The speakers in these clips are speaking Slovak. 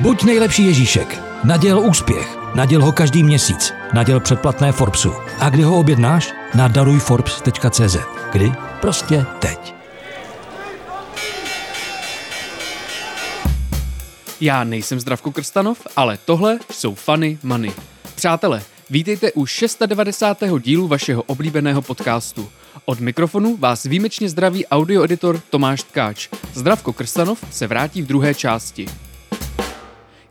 Buď nejlepší Ježíšek. Naděl úspěch. Naděl ho každý měsíc. Naděl předplatné Forbesu. A kdy ho objednáš? Na darujforbes.cz. Kdy? Prostě teď. Já nejsem Zdravko Krstanov, ale tohle jsou Funny Money. Přátelé, vítejte u 690. dílu vašeho oblíbeného podcastu. Od mikrofonu vás výjimečně zdraví audioeditor Tomáš Tkáč. Zdravko Krstanov se vrátí v druhé části.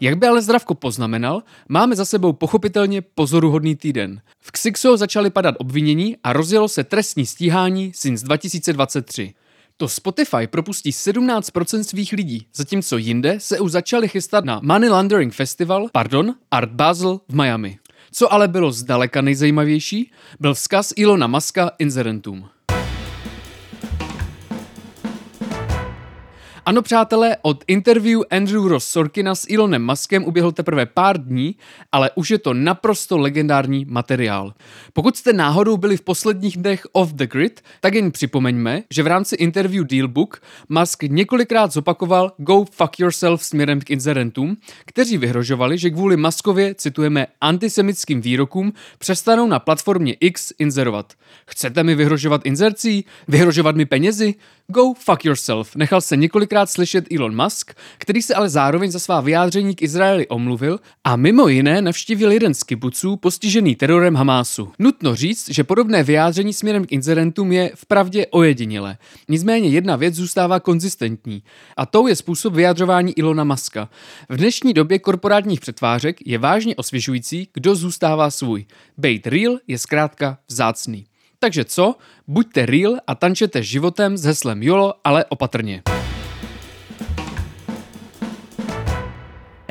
Jak by ale Zdravko poznamenal, máme za sebou pochopitelně pozoruhodný týden. V Xixo začaly padat obvinění a rozjelo se trestní stíhání since 2023. To Spotify propustí 17% svých lidí, zatímco jinde se už začali chystat na Money Laundering Festival, pardon, Art Basel v Miami. Co ale bylo zdaleka nejzajímavější, byl vzkaz Ilona Maska inzerentům. Ano, přátelé, od interview Andrew Ross Sorkina s Elonem Muskem uběhl teprve pár dní, ale už je to naprosto legendární materiál. Pokud jste náhodou byli v posledních dnech off the grid, tak jen připomeňme, že v rámci interview Dealbook Musk několikrát zopakoval go fuck yourself směrem k inzerentům, kteří vyhrožovali, že kvůli Muskově, citujeme, antisemickým výrokům přestanou na platformě X inzerovat. Chcete mi vyhrožovat inzercí? Vyhrožovat mi penězi? Go fuck yourself. Nechal se několikrát slyšet Elon Musk, který se ale zároveň za svá vyjádření k Izraeli omluvil a mimo jiné navštívil jeden z kibuců postižený terorem Hamásu. Nutno říct, že podobné vyjádření směrem k inzerentům je vpravdě ojedinělé. Nicméně jedna věc zůstává konzistentní a tou je způsob vyjadřování Ilona Muska. V dnešní době korporátních přetvářek je vážně osvěžující, kdo zůstává svůj. Bejt real je zkrátka vzácný. Takže co? Buďte real a tančete životem s heslem YOLO, ale opatrně.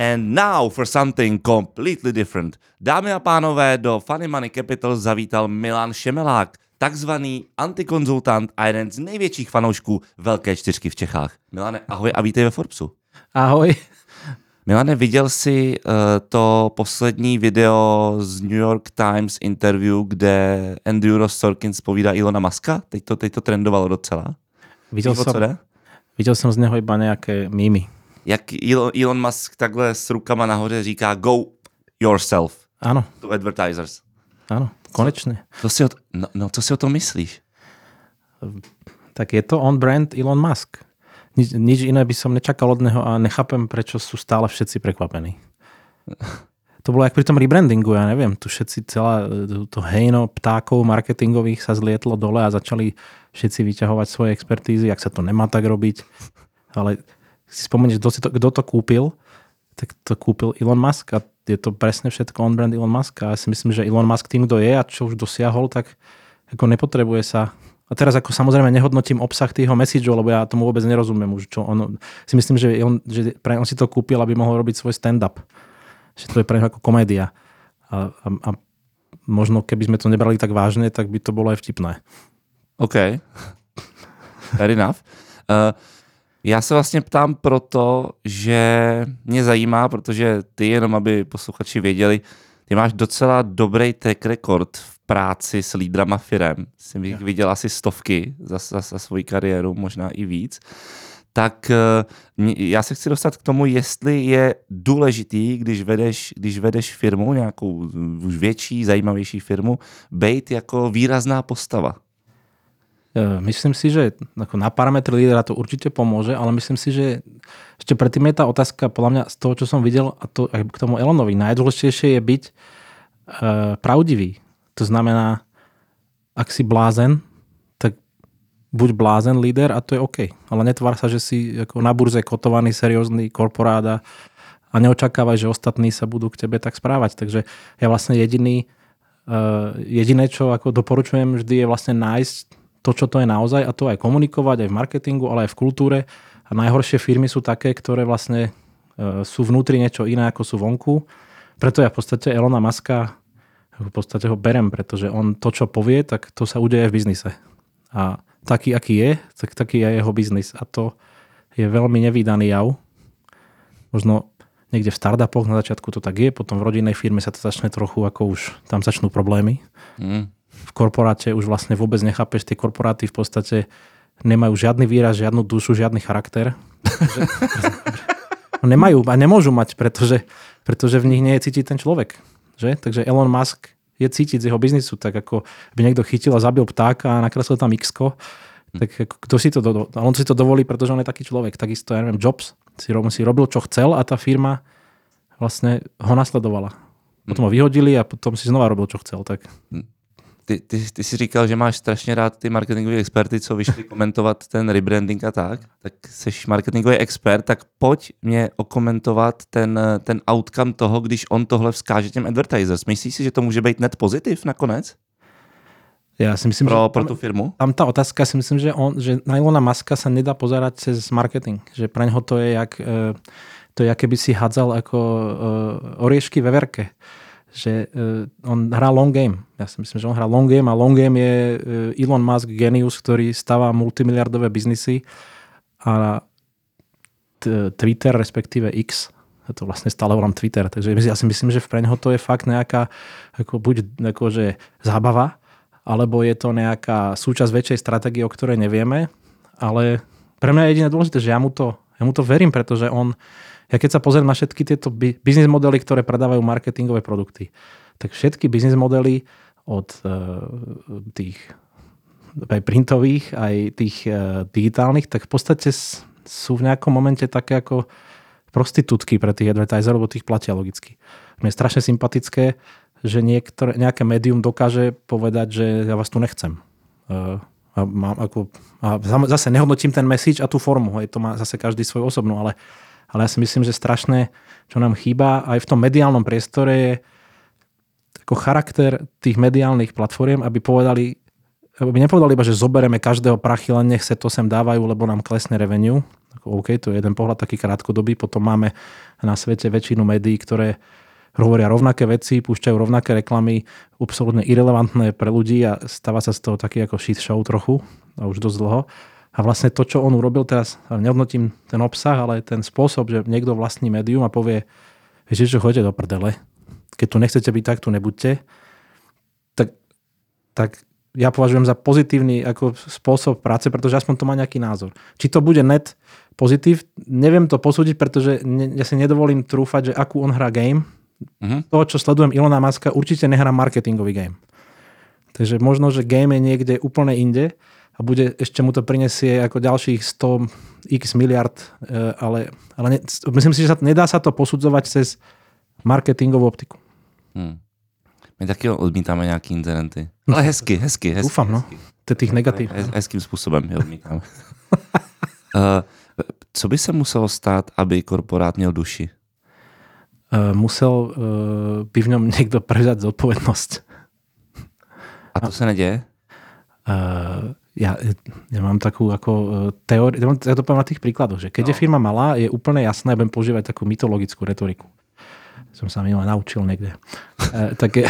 And now for something completely different. Dámy a pánové, do Funny Money Capital zavítal Milan Šemelák, takzvaný antikonzultant a jeden z největších fanoušků Velké čtyřky v Čechách. Milane, ahoj a vítej ve Forbesu. Ahoj. Milane, viděl jsi uh, to poslední video z New York Times interview, kde Andrew Ross Sorkin spovídá Ilona Maska? Teď to, teď to trendovalo docela. Viděl jsem, viděl jsem z něho iba nějaké mýmy. Jak Elon, Elon Musk takhle s rukama nahoře říká go yourself Áno, to advertisers. áno, konečne. To si o, no, no, co si o tom myslíš? Tak je to on-brand Elon Musk. Nič, nič iné by som nečakal od neho a nechápem, prečo sú stále všetci prekvapení. To bolo jak pri tom rebrandingu, ja neviem, tu všetci celá to hejno ptákov marketingových sa zlietlo dole a začali všetci vyťahovať svoje expertízy, ak sa to nemá tak robiť. Ale si spomenieš, kto, si to, kto to kúpil, tak to kúpil Elon Musk a je to presne všetko on-brand Elon Musk a ja si myslím, že Elon Musk tým, kto je a čo už dosiahol, tak ako nepotrebuje sa a teraz ako samozrejme nehodnotím obsah tých messageov, lebo ja tomu vôbec nerozumiem už, čo on, si myslím, že on, že pre, on si to kúpil, aby mohol robiť svoj stand-up. Že to je pre neho ako komédia. A, a, a možno keby sme to nebrali tak vážne, tak by to bolo aj vtipné. OK. Fair enough. Uh, já se vlastně ptám proto, že mě zajímá, protože ty jenom, aby posluchači věděli, ty máš docela dobrý track record v práci s lídrama firem. Jsem jich viděl asi stovky za, za, za svoji kariéru, možná i víc. Tak eh, já se chci dostat k tomu, jestli je důležitý, když vedeš, když vedeš firmu, nějakou už větší, zajímavější firmu, být jako výrazná postava. E, Myslím si, že ako na parametry lídera to určite pomôže, ale myslím si, že ešte predtým je tá otázka, podľa mňa z toho, čo som videl, a to aj k tomu Elonovi, najdôležitejšie je byť e, pravdivý. To znamená, ak si blázen, tak buď blázen líder a to je OK. Ale netvár sa, že si ako na burze kotovaný, seriózny korporát a, neočakávaj, že ostatní sa budú k tebe tak správať. Takže ja vlastne jediný, uh, jediné, čo ako doporučujem vždy je vlastne nájsť to, čo to je naozaj a to aj komunikovať aj v marketingu, ale aj v kultúre. A najhoršie firmy sú také, ktoré vlastne uh, sú vnútri niečo iné, ako sú vonku. Preto ja v podstate Elona Muska v podstate ho berem, pretože on to, čo povie, tak to sa udeje v biznise. A taký, aký je, tak taký je jeho biznis. A to je veľmi nevýdaný jav. Možno niekde v startupoch na začiatku to tak je, potom v rodinnej firme sa to začne trochu, ako už tam začnú problémy. Hmm. V korporáte už vlastne vôbec nechápeš, tie korporáty v podstate nemajú žiadny výraz, žiadnu dušu, žiadny charakter. Nemajú a nemôžu mať, pretože, pretože v nich nie je cítiť ten človek. Že? Takže Elon Musk je cítiť z jeho biznisu, tak ako by niekto chytil a zabil ptáka a nakreslil tam x tak kto si to, do, on si to dovolí, pretože on je taký človek. Takisto, ja neviem, Jobs si, si robil, čo chcel a tá firma vlastne ho nasledovala. Potom ho vyhodili a potom si znova robil, čo chcel. Tak ty, ty, ty si říkal, že máš strašně rád ty marketingové experty, co vyšli komentovat ten rebranding a tak, tak jsi marketingový expert, tak pojď mě okomentovat ten, ten outcome toho, když on tohle vzkáže těm advertisers. Myslíš si, že to může být net pozitiv nakonec? Ja si myslím, pro, že pro tú firmu? Tam tá otázka si myslím, že, on, že na Ilona Maska sa nedá pozerať cez marketing. Že pre neho to je jak, e, to je, keby si hádzal ako e, oriešky ve verke že uh, on hrá long game. Ja si myslím, že on hrá long game a long game je uh, Elon Musk genius, ktorý stáva multimiliardové biznisy a t- Twitter, respektíve X, ja to vlastne stále volám Twitter, takže ja si myslím, že pre neho to je fakt nejaká ako buď akože zábava, alebo je to nejaká súčasť väčšej stratégie, o ktorej nevieme, ale pre mňa je jediné dôležité, že ja mu to, ja mu to verím, pretože on ja keď sa pozriem na všetky tieto biznis modely, ktoré predávajú marketingové produkty, tak všetky biznis modely od uh, tých aj printových, aj tých uh, digitálnych, tak v podstate sú v nejakom momente také ako prostitútky pre tých advertiserov, lebo tých platia logicky. Mne je strašne sympatické, že niektoré, nejaké médium dokáže povedať, že ja vás tu nechcem. Uh, a, mám ako, a zase nehodnotím ten message a tú formu, hej, to má zase každý svoj osobnú, ale ale ja si myslím, že strašné, čo nám chýba aj v tom mediálnom priestore je ako charakter tých mediálnych platform, aby povedali, aby nepovedali iba, že zoberieme každého prachy, len nech sa to sem dávajú, lebo nám klesne revenue. OK, to je jeden pohľad taký krátkodobý. Potom máme na svete väčšinu médií, ktoré hovoria rovnaké veci, púšťajú rovnaké reklamy, absolútne irrelevantné pre ľudí a stáva sa z toho taký ako shit show trochu a už dosť dlho. A vlastne to, čo on urobil teraz, nehodnotím ten obsah, ale ten spôsob, že niekto vlastní médium a povie, viete čo, chodite do prdele, keď tu nechcete byť, tak tu nebuďte, tak, tak ja považujem za pozitívny ako spôsob práce, pretože aspoň to má nejaký názor. Či to bude net pozitív, neviem to posúdiť, pretože ne, ja si nedovolím trúfať, že akú on hrá game. Uh-huh. To, čo sledujem Ilona Maska, určite nehrá marketingový game. Takže možno, že game je niekde úplne inde a bude, ešte mu to prinesie ako ďalších 100 x miliard, e, ale, ale ne, myslím si, že sa, nedá sa to posudzovať cez marketingovú optiku. Hmm. My taky odmítáme nějaký incidenty. Ale hezky, hezky, hezky. Dúfam, no. To tých negatív. Hez, hezkým způsobem je odmítáme. uh, co by se muselo stát, aby korporát měl duši? Uh, musel uh, by v ňom niekto prevzať zodpovednosť. A to a, se neděje? Uh, ja, ja mám takú ako e, teóriu, ja to poviem na tých príkladoch, že keď no. je firma malá, je úplne jasné, budem používať takú mytologickú retoriku. Som sa minule naučil niekde. e, tak je,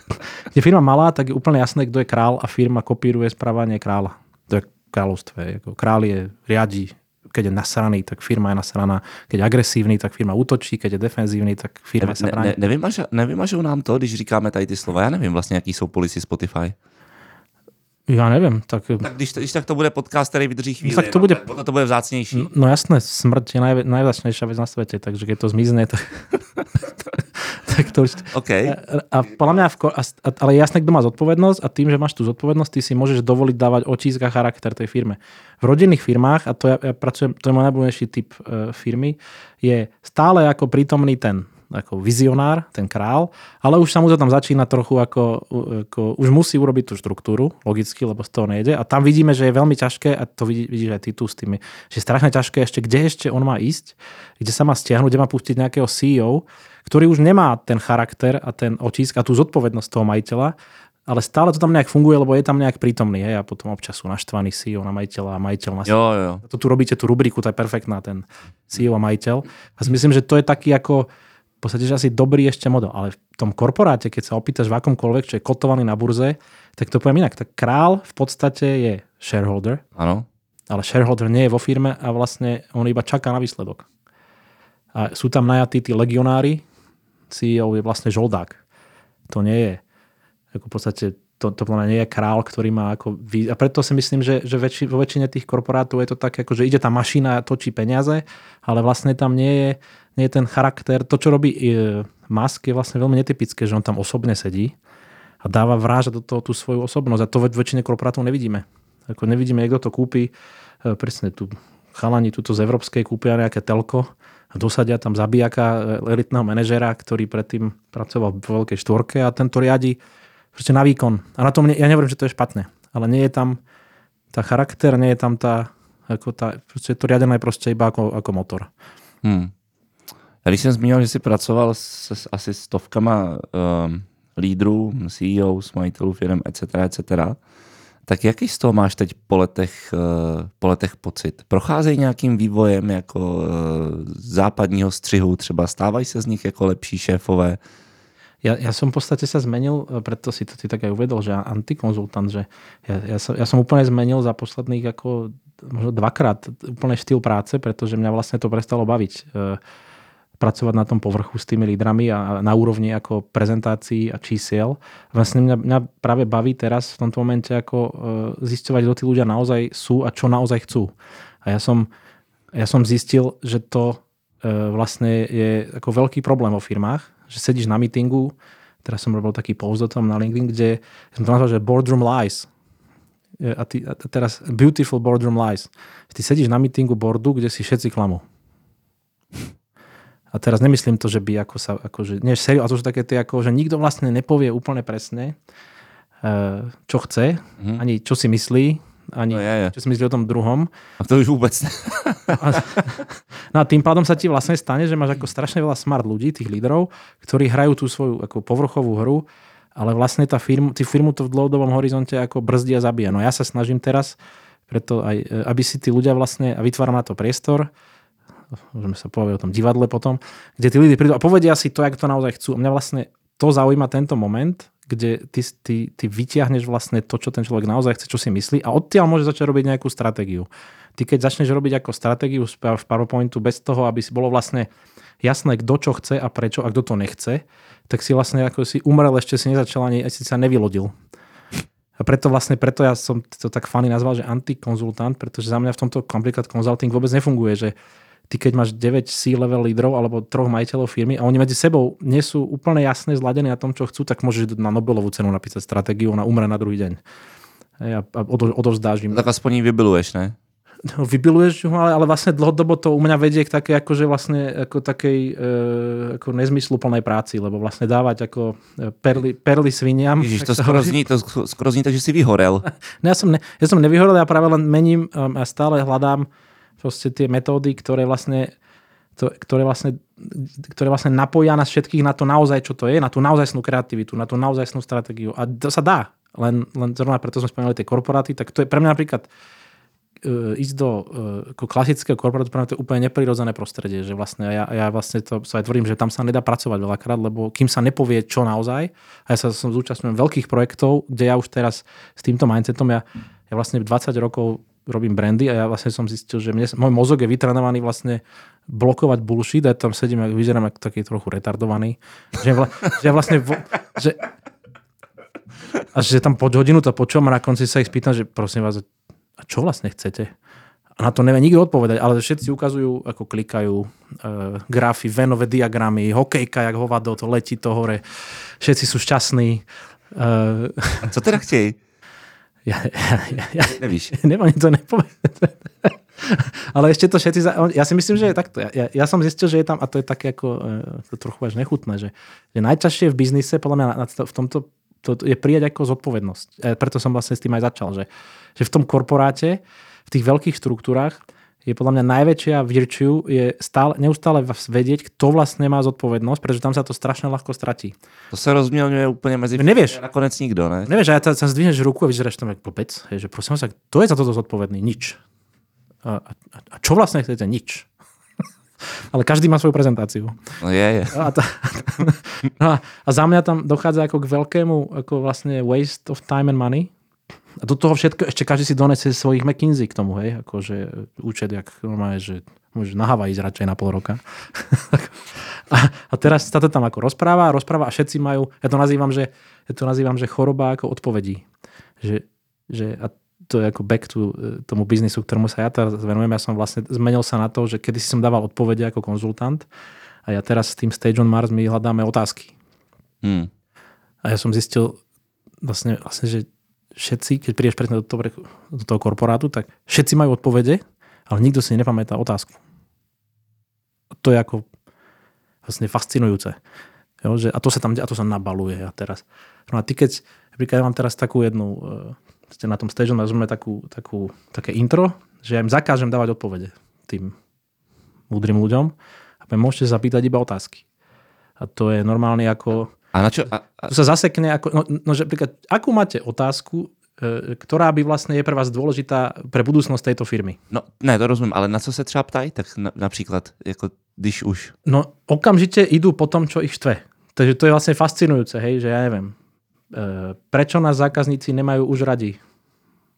je firma malá, tak je úplne jasné, kto je král a firma kopíruje správanie kráľa. To je kráľovstve. Král je riadi, keď je nasraný, tak firma je nasraná. Keď je agresívny, tak firma útočí. Keď je defenzívny, tak firma ne, sa bráni. Ne, nevymažu, nevymažou nám to, když říkáme tady ty slova? Já nevím vlastně, jaký jsou policy Spotify. Ja neviem. Tak, tak když, když tak to bude podcast, ktorý vydrží chvíli, tak to, no, bude, no, to bude vzácnejší. No, no jasné, smrť je naj, najvzácnejšia vec na svete, takže keď to zmizne, tak, tak to už... Okay. A, a podľa mňa, v, a, ale jasné, kto má zodpovednosť a tým, že máš tú zodpovednosť, ty si môžeš dovoliť dávať očísk a charakter tej firme. V rodinných firmách, a to ja, ja pracujem, to je môj najbúbenejší typ uh, firmy, je stále ako prítomný ten ako vizionár, ten král, ale už sa mu to tam začína trochu ako, ako už musí urobiť tú štruktúru, logicky, lebo z toho nejde. A tam vidíme, že je veľmi ťažké, a to vidí, vidíš aj ty tu s tými, že je strašne ťažké ešte, kde ešte on má ísť, kde sa má stiahnuť, kde má pustiť nejakého CEO, ktorý už nemá ten charakter a ten otisk a tú zodpovednosť toho majiteľa, ale stále to tam nejak funguje, lebo je tam nejak prítomný. Hej, a potom občas sú naštvaní CEO na majiteľa a majiteľ na jo, jo. To tu robíte tú rubriku, to je perfektná, ten CEO a majiteľ. A si myslím, že to je taký ako, v podstate, že asi dobrý ešte model. Ale v tom korporáte, keď sa opýtaš v akomkoľvek, čo je kotovaný na burze, tak to poviem inak. Tak král v podstate je shareholder. Áno. Ale shareholder nie je vo firme a vlastne on iba čaká na výsledok. A sú tam najatí tí legionári, CEO je vlastne žoldák. To nie je ako v podstate to, to podľa nie je král, ktorý má ako... A preto si myslím, že, že väčši, vo väčšine tých korporátov je to tak, ako, že ide tá mašina, točí peniaze, ale vlastne tam nie je, nie je ten charakter. To, čo robí e, Musk, je vlastne veľmi netypické, že on tam osobne sedí a dáva vráža do toho tú svoju osobnosť. A to väčšine korporátov nevidíme. Ako nevidíme, niekto to kúpi, e, presne tu chalani tuto z Európskej kúpia nejaké telko a dosadia tam zabijaka e, elitného manažera, ktorý predtým pracoval v veľkej štvorke a tento riadi proste na výkon. A na tom, ja nehovorím, že to je špatné, ale nie je tam tá charakter, nie je tam tá, ako tá proste je to riadené proste iba ako, ako motor. Hmm. A když jsem zmínil, že jsi pracoval s, s asi stovkama um, lídrů, CEO, majitelů firm, etc., etc., tak jaký z toho máš teď po letech, uh, po letech pocit? Procházejí nějakým vývojem jako uh, západního střihu, třeba stávají se z nich jako lepší šéfové? Ja, ja som v podstate sa zmenil, e, preto si to ty tak aj uvedol, že antikonzultant, že ja, ja, som, ja som úplne zmenil za posledných ako možno dvakrát úplne štýl práce, pretože mňa vlastne to prestalo baviť. E, pracovať na tom povrchu s tými lídrami a na úrovni ako prezentácií a čísiel. Vlastne mňa, mňa práve baví teraz v tomto momente ako e, zisťovať, kto tí ľudia naozaj sú a čo naozaj chcú. A ja som, ja som zistil, že to vlastne je ako veľký problém vo firmách, že sedíš na meetingu, teraz som robil taký post o tom na LinkedIn, kde som to nazval, že boardroom lies. A, ty, a teraz beautiful boardroom lies. Ty sedíš na meetingu boardu, kde si všetci klamú. A teraz nemyslím to, že by ako sa, akože, nie, sériu, a to sú také tie, ako, že nikto vlastne nepovie úplne presne, eh, čo chce, mm-hmm. ani čo si myslí, ani no, je, je. čo si myslí o tom druhom. A to už vôbec ne. no a tým pádom sa ti vlastne stane, že máš ako strašne veľa smart ľudí, tých lídrov, ktorí hrajú tú svoju ako povrchovú hru, ale vlastne tá firmu, tí firmu to v dlhodobom horizonte ako brzdí a zabíja. No ja sa snažím teraz, preto aj, e, aby si tí ľudia vlastne, a vytváram na to priestor, môžeme sa povedať o tom divadle potom, kde tí ľudia prídu a povedia si to, ako to naozaj chcú. A mňa vlastne to zaujíma tento moment, kde ty, ty, ty vytiahneš vlastne to, čo ten človek naozaj chce, čo si myslí a odtiaľ môže začať robiť nejakú stratégiu. Ty keď začneš robiť ako stratégiu v PowerPointu bez toho, aby si bolo vlastne jasné, kto čo chce a prečo a kto to nechce, tak si vlastne ako si umrel, ešte si nezačal ani, si sa nevylodil. A preto vlastne, preto ja som to tak fany nazval, že antikonzultant, pretože za mňa v tomto komplikát consulting vôbec nefunguje, že ty keď máš 9 C-level lídrov alebo troch majiteľov firmy a oni medzi sebou nie sú úplne jasne zladení na tom, čo chcú, tak môžeš na Nobelovú cenu napísať stratégiu na umre na druhý deň. A, a odovzdáš im. Tak aspoň vybiluješ, ne? No, vybiluješ ho, ale, ale vlastne dlhodobo to u mňa vedie k takej, akože vlastne, ako takej e, ako nezmysluplnej práci, lebo vlastne dávať ako e, perly, perly sviniam. Ježiš, to skoro, zní, to skoro zní tak, že si vyhorel. No, ja, som ne, ja som nevyhorel, ja práve len mením um, a stále hľadám proste tie metódy, ktoré vlastne, to, ktoré vlastne, ktoré vlastne napoja nás všetkých na to naozaj, čo to je, na tú naozajstnú kreativitu, na tú naozajstnú stratégiu. A to sa dá. Len, len zrovna preto sme spomenuli tie korporáty, tak to je pre mňa napríklad uh, ísť do ako klasického korporátu, pre mňa to je úplne neprirodzené prostredie, že vlastne ja, ja vlastne to sa aj tvrdím, že tam sa nedá pracovať veľakrát, lebo kým sa nepovie čo naozaj, a ja sa som zúčastňujem veľkých projektov, kde ja už teraz s týmto mindsetom, ja, ja vlastne 20 rokov robím brandy a ja vlastne som zistil, že mne, môj mozog je vytrenovaný vlastne blokovať bullshit a ja tam sedím a vyzerám ako taký trochu retardovaný. Že, vla, že vlastne... Že, a že tam po hodinu to počúvam a na konci sa ich spýtam, že prosím vás, a čo vlastne chcete? A na to nevie nikto odpovedať, ale všetci ukazujú, ako klikajú e, grafy, venové diagramy, hokejka, jak hovado, to letí to hore. Všetci sú šťastní. E, a co teda chtějí? Ja, ja, ja, ja, Nevíš. Nemám to nepovie. Ale ešte to všetci... Ja si myslím, že je takto. Ja, ja som zistil, že je tam, a to je také ako to trochu až nechutné, že, že najťažšie v biznise, podľa mňa v tomto to je prijať ako zodpovednosť. E, preto som vlastne s tým aj začal, že, že v tom korporáte, v tých veľkých štruktúrách je podľa mňa najväčšia virtue je stále, neustále vedieť, kto vlastne má zodpovednosť, pretože tam sa to strašne ľahko stratí. To sa rozmielňuje úplne medzi no, nevieš. nakonec nikto, ne? Nevieš, a ja sa zdvihneš ruku a vyzeráš tam ako blbec, že prosím sa, kto je za toto zodpovedný? Nič. A, a, a čo vlastne chcete? Nič. Ale každý má svoju prezentáciu. No je, je. A, to, no a, a za mňa tam dochádza ako k veľkému ako vlastne waste of time and money, a do toho všetko ešte každý si donese svojich McKinsey k tomu, hej, akože účet, jak normálne, že môžeš na Havaj ísť radšej na pol roka. a, a teraz sa to tam ako rozpráva, rozpráva a všetci majú, ja to nazývam, že, ja to nazývam, že choroba ako odpovedí. Že, že a to je ako back to e, tomu biznisu, ktorému sa ja teraz venujem. Ja som vlastne zmenil sa na to, že kedy si som dával odpovede ako konzultant a ja teraz s tým Stage on Mars my hľadáme otázky. Hmm. A ja som zistil vlastne, vlastne že všetci, keď prídeš presne do toho, do toho korporátu, tak všetci majú odpovede, ale nikto si nepamätá otázku. To je ako vlastne fascinujúce. Jo, že, a, to sa tam, a to sa nabaluje a teraz. No a ty keď, napríklad ja mám teraz takú jednu, uh, ste na tom stage, máme takú, takú, také intro, že ja im zakážem dávať odpovede tým múdrym ľuďom a môžete sa pýtať iba otázky. A to je normálne ako... A na čo? A, a... To sa zasekne ako... No, no že napríklad, akú máte otázku, e, ktorá by vlastne je pre vás dôležitá pre budúcnosť tejto firmy? No, ne, to rozumím, ale na co se třeba ptají? Tak na, například, jako když už... No, okamžite idú po tom, čo ich štve. Takže to je vlastne fascinujúce, hej, že ja neviem, e, prečo nás zákazníci nemajú už radi?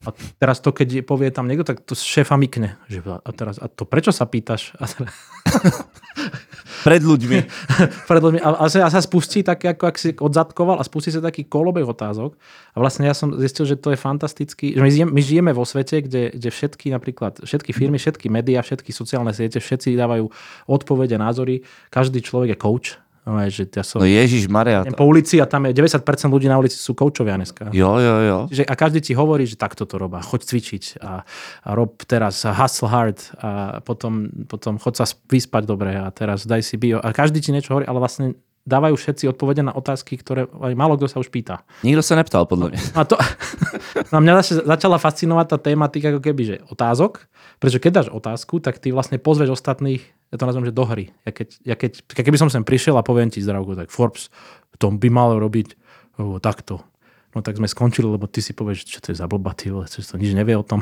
A teraz to, keď povie tam niekto, tak to šéfa mykne. Že, a teraz, a to prečo sa pýtaš? A teraz... Pred ľuďmi. Pred ľuďmi. A, a, sa, a sa spustí tak, ako ak si odzadkoval a spustí sa taký kolobej otázok. A vlastne ja som zistil, že to je fantastický. Že my, žijeme, my žijeme vo svete, kde, kde všetky napríklad, všetky firmy, všetky médiá, všetky sociálne siete, všetci dávajú odpovede, názory. Každý človek je coach No, že ja som, no Ježiš Maria. Po ulici a tam je 90% ľudí na ulici sú koučovia dneska. Jo, jo, jo. Že, a každý ti hovorí, že takto to robá. Choď cvičiť a, a rob teraz hustle hard a potom, potom chod sa vyspať dobre a teraz daj si bio. A každý ti niečo hovorí, ale vlastne dávajú všetci odpovede na otázky, ktoré aj málo kto sa už pýta. Nikto sa neptal, podľa mňa. A to, na mňa začala fascinovať tá tematika ako keby, že otázok, pretože keď dáš otázku, tak ty vlastne pozveš ostatných ja to nazvem, že do hry. Ja keď, ja keď, keby som sem prišiel a poviem ti zdravku, tak Forbes tom by mal robiť oh, takto. No tak sme skončili, lebo ty si povieš, čo to je za blba, ty vole, to nič nevie o tom.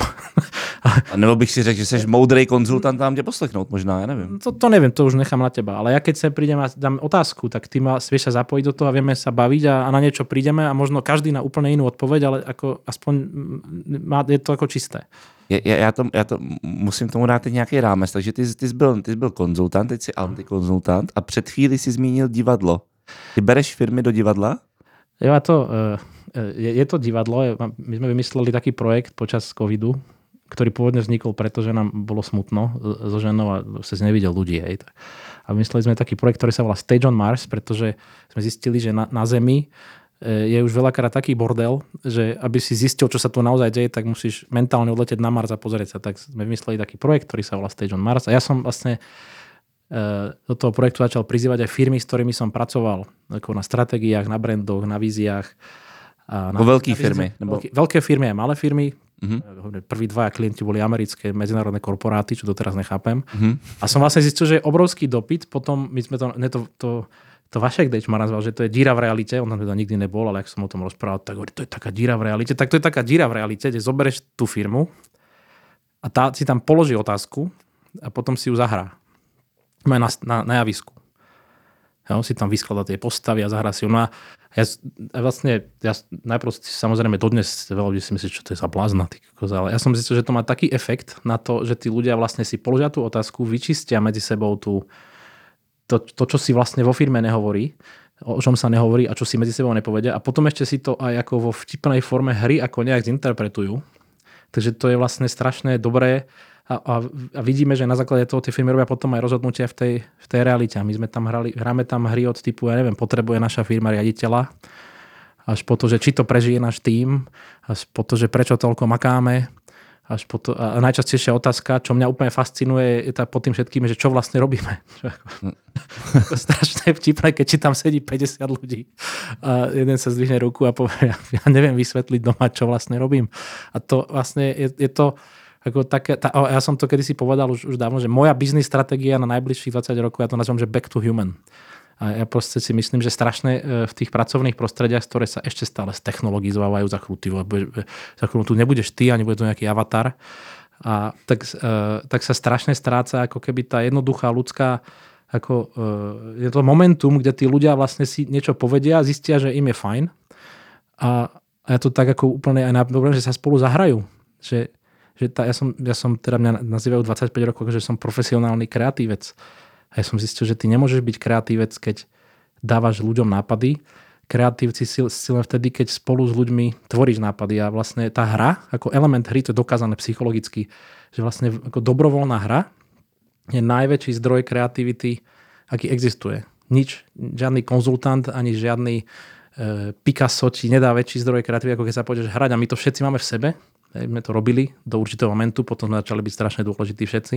a nebo bych si řekl, že jsi moudrý konzultant tam tě poslechnout možná, ja neviem. To, to neviem, to už nechám na teba. Ale ja keď sa prídem a dám otázku, tak ty ma vieš sa zapojiť do toho a vieme sa baviť a, a na niečo prídeme a možno každý na úplne inú odpoveď, ale ako aspoň má, je to ako čisté já, já, to, já to musím tomu dát nějaký rámec, takže ty, ty, jsi byl, ty jsi byl konzultant, teď jsi antikonzultant a před chvíli si zmínil divadlo. Ty bereš firmy do divadla? Jo, a to, eh, je, je to divadlo. My sme vymysleli taký projekt počas covidu, ktorý pôvodne vznikol, pretože nám bolo smutno so ženou a sa nevidel ľudí. Hej. A vymysleli sme taký projekt, ktorý sa volá Stage on Mars, pretože sme zistili, že na, na Zemi je už veľakrát taký bordel, že aby si zistil, čo sa tu naozaj deje, tak musíš mentálne odletieť na Mars a pozrieť sa. Tak sme vymysleli taký projekt, ktorý sa volá Stage on Mars. A ja som vlastne e, do toho projektu začal prizývať aj firmy, s ktorými som pracoval ako na stratégiách, na brandoch, na víziách. A na, Vo veľkých firmy. Nebo... Veľké, veľké firmy aj malé firmy. Uh-huh. Prví dvaja klienti boli americké medzinárodné korporáty, čo doteraz nechápem. Uh-huh. A som vlastne zistil, že je obrovský dopyt. Potom my sme to, ne, to, to to Vašek Deč ma nazval, že to je díra v realite, on tam teda nikdy nebol, ale ak som o tom rozprával, tak hovorí, to je taká díra v realite. Tak to je taká díra v realite, kde zoberieš tú firmu a tá si tam položí otázku a potom si ju zahrá. Na, na, na javisku. Ja, on si tam vyskladá tie postavy a zahrá si ju. No a ja, ja vlastne, ja najprv samozrejme dodnes veľa ľudí si myslí, čo to je za blázna, ale ja som zistil, že to má taký efekt na to, že tí ľudia vlastne si položia tú otázku, vyčistia medzi sebou tú, to, to, čo si vlastne vo firme nehovorí, o čom sa nehovorí a čo si medzi sebou nepovedia a potom ešte si to aj ako vo vtipnej forme hry ako nejak zinterpretujú. Takže to je vlastne strašné dobré a, a, a vidíme, že na základe toho tie firmy robia potom aj rozhodnutia v tej, v tej realite. My sme tam hrali, hráme tam hry od typu, ja neviem, potrebuje naša firma riaditeľa, až po to, že či to prežije náš tím, až po to, že prečo toľko makáme, až po to, a najčastejšia otázka, čo mňa úplne fascinuje, je tá pod tým všetkým, že čo vlastne robíme. to je strašné vtipné, keď či tam sedí 50 ľudí a jeden sa zdvihne ruku a povie, ja neviem vysvetliť doma, čo vlastne robím. A to vlastne je, je to, ako také, tá, ja som to kedysi povedal už, už dávno, že moja biznis stratégia na najbližších 20 rokov, ja to nazývam, že back to human. A ja proste si myslím, že strašne e, v tých pracovných prostrediach, ktoré sa ešte stále technologizovávajú za chvíľu, za chvíľu tu nebudeš ty, ani bude tu nejaký avatar. A tak, e, tak sa strašne stráca ako keby tá jednoduchá ľudská ako, e, je to momentum, kde tí ľudia vlastne si niečo povedia, zistia, že im je fajn. A, a ja to tak ako úplne aj na že sa spolu zahrajú. Že, že tá, ja, som, ja som, teda mňa nazývajú 25 rokov, že som profesionálny kreatívec. A ja som zistil, že ty nemôžeš byť kreatívec, keď dávaš ľuďom nápady. Kreatívci si, si len vtedy, keď spolu s ľuďmi tvoríš nápady. A vlastne tá hra, ako element hry, to je dokázané psychologicky, že vlastne ako dobrovoľná hra je najväčší zdroj kreativity, aký existuje. Nič, žiadny konzultant, ani žiadny e, Picasso ti nedá väčší zdroj kreativity, ako keď sa pôjdeš hrať. A my to všetci máme v sebe. Hej, sme to robili do určitého momentu, potom sme začali byť strašne dôležití všetci.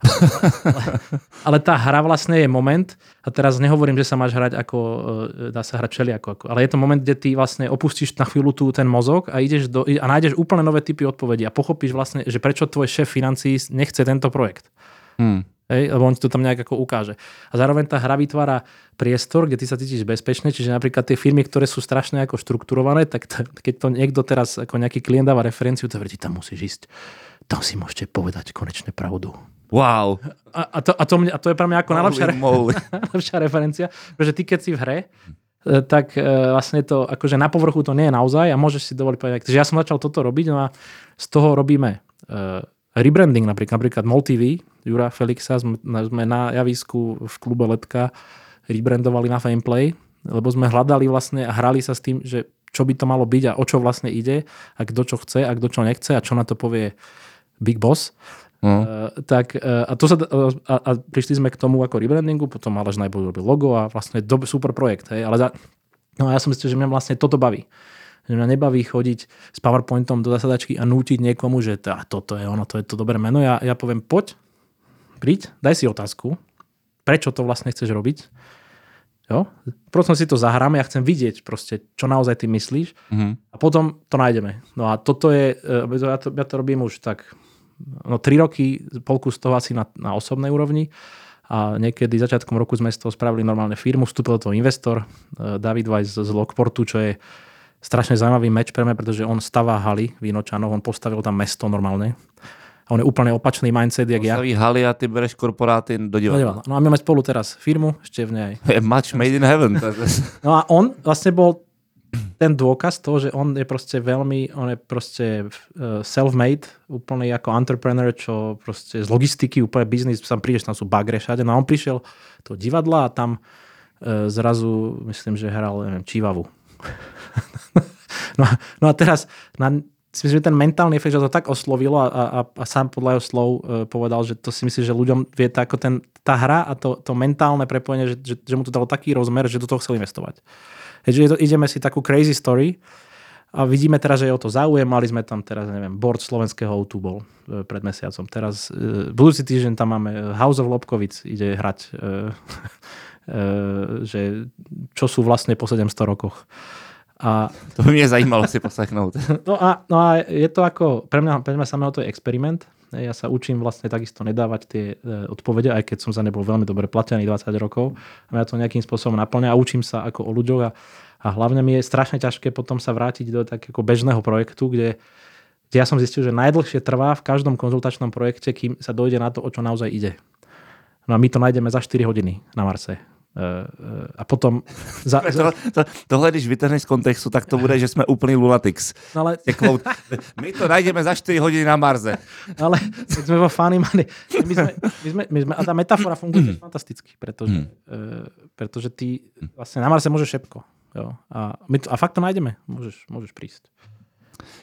ale, tá hra vlastne je moment, a teraz nehovorím, že sa máš hrať ako, e, dá sa hrať všelijako, ako, ale je to moment, kde ty vlastne opustíš na chvíľu tu ten mozog a ideš do, a nájdeš úplne nové typy odpovedí a pochopíš vlastne, že prečo tvoj šéf financí nechce tento projekt. Hmm. Hej, lebo on ti to tam nejak ako ukáže. A zároveň tá hra vytvára priestor, kde ty sa cítiš bezpečne, čiže napríklad tie firmy, ktoré sú strašne ako štrukturované, tak t- keď to niekto teraz ako nejaký klient dáva referenciu, verí, tam musíš ísť. Tam si môžete povedať konečne pravdu. Wow. A, a, to, a, to, mňa, a to je pre mňa ako najlepšia, najlepšia referencia, pretože ty keď si v hre, e, tak e, vlastne to, akože na povrchu to nie je naozaj a môžeš si dovoliť povedať. Takže ja som začal toto robiť no a z toho robíme uh, rebranding napríklad, napríklad MolTV, Jura Felixa sme na javisku v klube Letka rebrandovali na Fameplay, lebo sme hľadali vlastne a hrali sa s tým, že čo by to malo byť a o čo vlastne ide a kto čo chce a kto čo nechce a čo na to povie Big Boss. Uh, tak, uh, a, to sa, uh, a, a prišli sme k tomu ako rebrandingu, potom Aleš najbolj robil logo a vlastne do, super projekt. Hej, ale za, no a ja som myslel, že mňa vlastne toto baví. Že mňa nebaví chodiť s PowerPointom do zasadačky a nútiť niekomu, že tá, toto je ono, to je to dobré meno. Ja, ja poviem, poď, príď, daj si otázku, prečo to vlastne chceš robiť. Jo? Potom si to zahráme, ja chcem vidieť proste, čo naozaj ty myslíš mm-hmm. a potom to nájdeme. No a toto je, ja to, ja to robím už tak no, 3 roky, polku z toho asi na, na osobnej úrovni a niekedy začiatkom roku sme z toho spravili normálne firmu, vstúpil do toho investor, e, David Weiss z Lockportu, čo je strašne zaujímavý meč pre mňa, pretože on stavá haly Vínočanov, on postavil tam mesto normálne. A on je úplne opačný mindset, jak ja. Haly a ty bereš korporáty do divadla. No a my máme spolu teraz firmu, ešte v nej. Much made in heaven. no a on vlastne bol ten dôkaz toho, že on je proste veľmi, on je proste uh, self-made, úplne ako entrepreneur, čo proste z logistiky, úplne biznis, tam prídeš, tam sú bagre všade. No a on prišiel do divadla a tam uh, zrazu, myslím, že hral, neviem, Čivavu. no, a, no a teraz na, si myslím, že ten mentálny efekt, že to tak oslovilo a, a, a sám podľa jeho slov uh, povedal, že to si myslí, že ľuďom vie tá, ako ten, tá hra a to, to mentálne prepojenie, že, že, že mu to dalo taký rozmer, že do toho chcel investovať. Takže ideme si takú crazy story a vidíme teraz, že je o to záujem. Mali sme tam teraz, neviem, board slovenského o bol e, pred mesiacom. Teraz e, budúci týždeň tam máme House of Lobkovic ide hrať, e, že čo sú vlastne po 700 rokoch. A, to by mňa zajímalo si poseknúť. No a, no a je to ako, pre mňa, pre mňa samého to je experiment. Ja sa učím vlastne takisto nedávať tie odpovede, aj keď som za ne bol veľmi dobre platený 20 rokov. A mňa to nejakým spôsobom naplňa a učím sa ako o ľuďoch a, a hlavne mi je strašne ťažké potom sa vrátiť do takého bežného projektu, kde, kde ja som zistil, že najdlhšie trvá v každom konzultačnom projekte, kým sa dojde na to, o čo naozaj ide. No a my to nájdeme za 4 hodiny na Marse. Eh, eh, a potom... Za, to, to, tohle, když vytrhneš z kontextu, tak to bude, že jsme úplný lunatics. No ale... My to najdeme za 4 hodiny na Marze. Ale keď sme vo Funny Money, my sme, my sme, my sme, a tá metafora funguje fantasticky, pretože, hmm. uh, pretože ty vlastne na Marse môžeš všetko. Jo? A, my to, a fakt to nájdeme. Môžeš, môžeš prísť.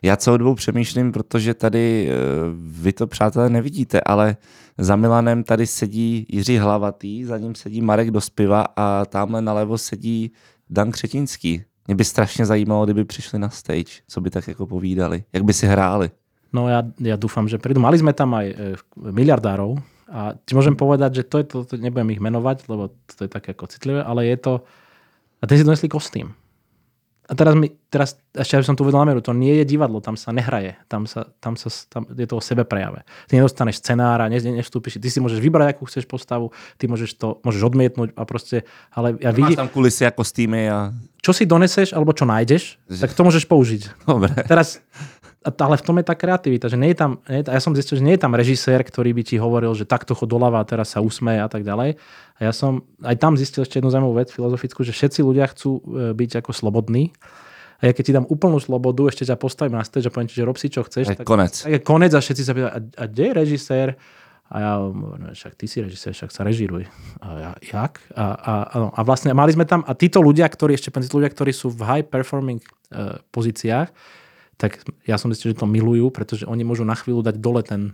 Já celou dobu přemýšlím, protože tady vy to, přátelé, nevidíte, ale za Milanem tady sedí Jiří Hlavatý, za ním sedí Marek Dospiva a tamhle nalevo sedí Dan Křetinský. Mě by strašně zajímalo, kdyby přišli na stage, co by tak jako povídali, jak by si hráli. No ja, ja dúfam, že prídu. Mali sme tam aj e, miliardárov a ti môžem povedať, že to je to, to nebudem ich menovať, lebo to je také ako citlivé, ale je to... A ten si donesli kostým. A teraz, mi, teraz ešte aby som tu uvedol nameru, to nie je divadlo, tam sa nehraje, tam, sa, tam, sa, tam je to o sebe prejave. Ty nedostaneš scenára, ne, nevstúpiš, ty si môžeš vybrať, akú chceš postavu, ty môžeš to môžeš odmietnúť a proste, ale ja vidím... tam kulisy ako týmy a... Čo si doneseš, alebo čo nájdeš, tak to môžeš použiť. Dobre. Teraz ale v tom je tá kreativita, že nie je tam, nie je, ja som zistil, že nie je tam režisér, ktorý by ti hovoril, že takto chod doľava a teraz sa usmeje a tak ďalej. A ja som aj tam zistil ešte jednu zaujímavú vec filozofickú, že všetci ľudia chcú e, byť ako slobodní A ja keď ti dám úplnú slobodu, ešte ťa postavím na stage a poviem ti, že rob si čo chceš, Tak tak, konec. tak je konec a všetci sa pýtajú, a, a kde je režisér? A ja, no, však ty si režisér, však sa režíruj. A ja, jak? A, a, áno. a vlastne mali sme tam, a títo ľudia, ktorí, ešte títo ľudia, ktorí sú v high performing uh, pozíciách, tak ja som myslel, že to milujú, pretože oni môžu na chvíľu dať dole ten,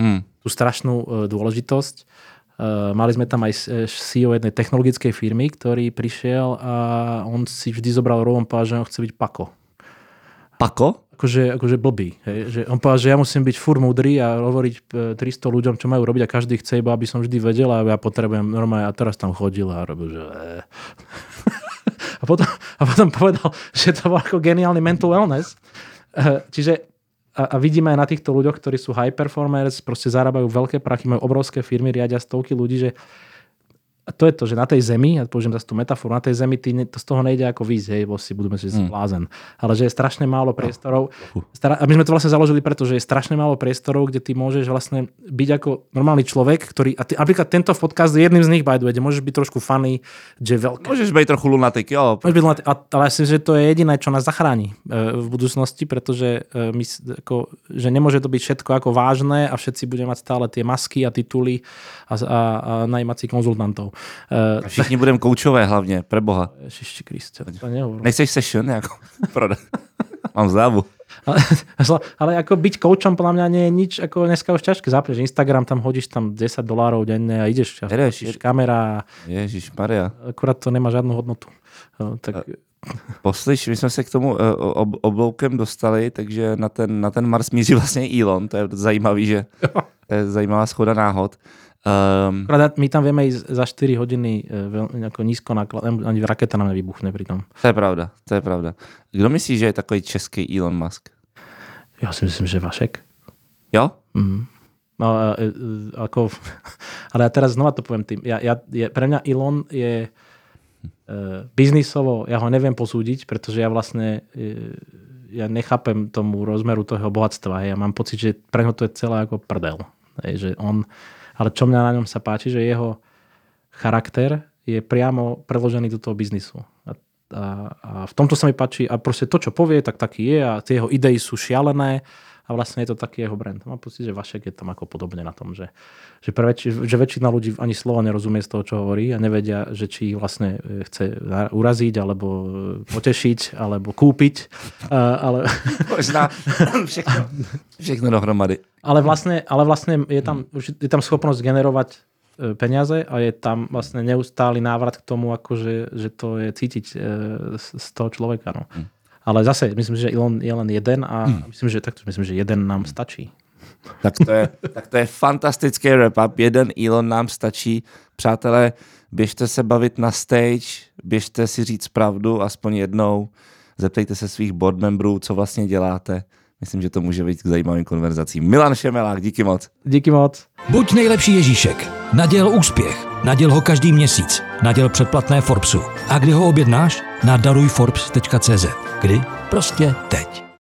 Hmm. tú strašnú uh, dôležitosť. Uh, mali sme tam aj CEO jednej technologickej firmy, ktorý prišiel a on si vždy zobral povedal, že on chce byť pako. Pako? Akože, akože blbý. Hej. Že on povedal, že ja musím byť fur múdry a hovoriť eh, 300 ľuďom, čo majú robiť a každý chce iba, aby som vždy vedel a ja potrebujem normálne a teraz tam chodil a robil, že... eh. a, potom, a potom povedal, že to bol ako geniálny mental wellness. Eh, Čiže a vidíme aj na týchto ľuďoch, ktorí sú high performers, proste zarábajú veľké prachy, majú obrovské firmy, riadia stovky ľudí, že a to je to, že na tej zemi, ja použijem zase tú metaforu, na tej zemi ty, ne- to z toho nejde ako výjsť, hej, bo si budeme si Mm. blázen. Ale že je strašne málo priestorov. Stra- a my sme to vlastne založili preto, že je strašne málo priestorov, kde ty môžeš vlastne byť ako normálny človek, ktorý, a ty, napríklad tento podcast je jedným z nich, by the way, kde môžeš byť trošku funny, že veľké. Môžeš byť trochu lunatik, jo. Môžeš byť a- ale ja si myslím, že to je jediné, čo nás zachráni e, v budúcnosti, pretože e, my, ako, že nemôže to byť všetko ako vážne a všetci budeme mať stále tie masky a tituly a, a, a najímať si konzultantov. E, všichni budeme koučové hlavně, pre boha. Ježiši Kriste, to nehovor. Nechceš session jako prodat? Mám zľavu. Ale, ale ako byť koučom podľa mňa nie je nič, ako dneska už ťažké. Zapneš Instagram, tam hodíš tam 10 dolárov denne a ideš. A Jedeš. je kamera, Ježíš Maria. akurát to nemá žiadnu hodnotu. No, tak, Poslyš, my jsme se k tomu eh, ob, obloukem dostali, takže na ten, na ten Mars míří vlastně Elon, to je zajímavý, že to je zajímavá schoda náhod. Um, my tam vieme ísť za 4 hodiny e, veľmi ako nízko náklad, ani raketa nám nevybuchne pri tom. to je pravda, to je pravda. Kdo myslí, že je takový český Elon Musk? Ja si myslím, že Vašek. Jo? Mm. No, a, e, e, ako, ale ja teraz znova to poviem tým. Ja, ja, je, pre mňa Elon je e, biznisovo, ja ho neviem posúdiť, pretože ja vlastne e, ja nechápem tomu rozmeru toho bohatstva. Ja mám pocit, že pre neho to je celé ako prdel. Hej, že on, ale čo mňa na ňom sa páči, že jeho charakter je priamo preložený do toho biznisu. A, a, a v tomto sa mi páči, a proste to, čo povie, tak taký je a tie jeho idei sú šialené a vlastne je to taký jeho brand. Mám pocit, že Vašek je tam ako podobne na tom, že, že, pre väčši, že väčšina ľudí ani slova nerozumie z toho, čo hovorí a nevedia, že či ich vlastne e, chce uraziť, alebo e, potešiť, alebo kúpiť. Ale, Možná všechno, všechno dohromady. ale, vlastne, ale vlastne je tam, je tam schopnosť generovať e, peniaze a je tam vlastne neustály návrat k tomu, akože, že to je cítiť z, toho človeka. No. Ale zase, myslím, že Elon je len jeden a myslím, že takto, myslím, že jeden nám stačí. Tak to je, tak to je fantastický wrap-up. Jeden Elon nám stačí. Přátelé, běžte se bavit na stage, běžte si říct pravdu aspoň jednou. Zeptejte se svých board memberů, co vlastně děláte. Myslím, že to může být k zajímavým konverzacím. Milan Šemelák, díky moc. Díky moc. Buď nejlepší Ježíšek. Naděl úspěch. Naděl ho každý měsíc. Naděl předplatné Forbesu. A kdy ho objednáš? Na darujforbes.cz. Kdy? Prostě teď.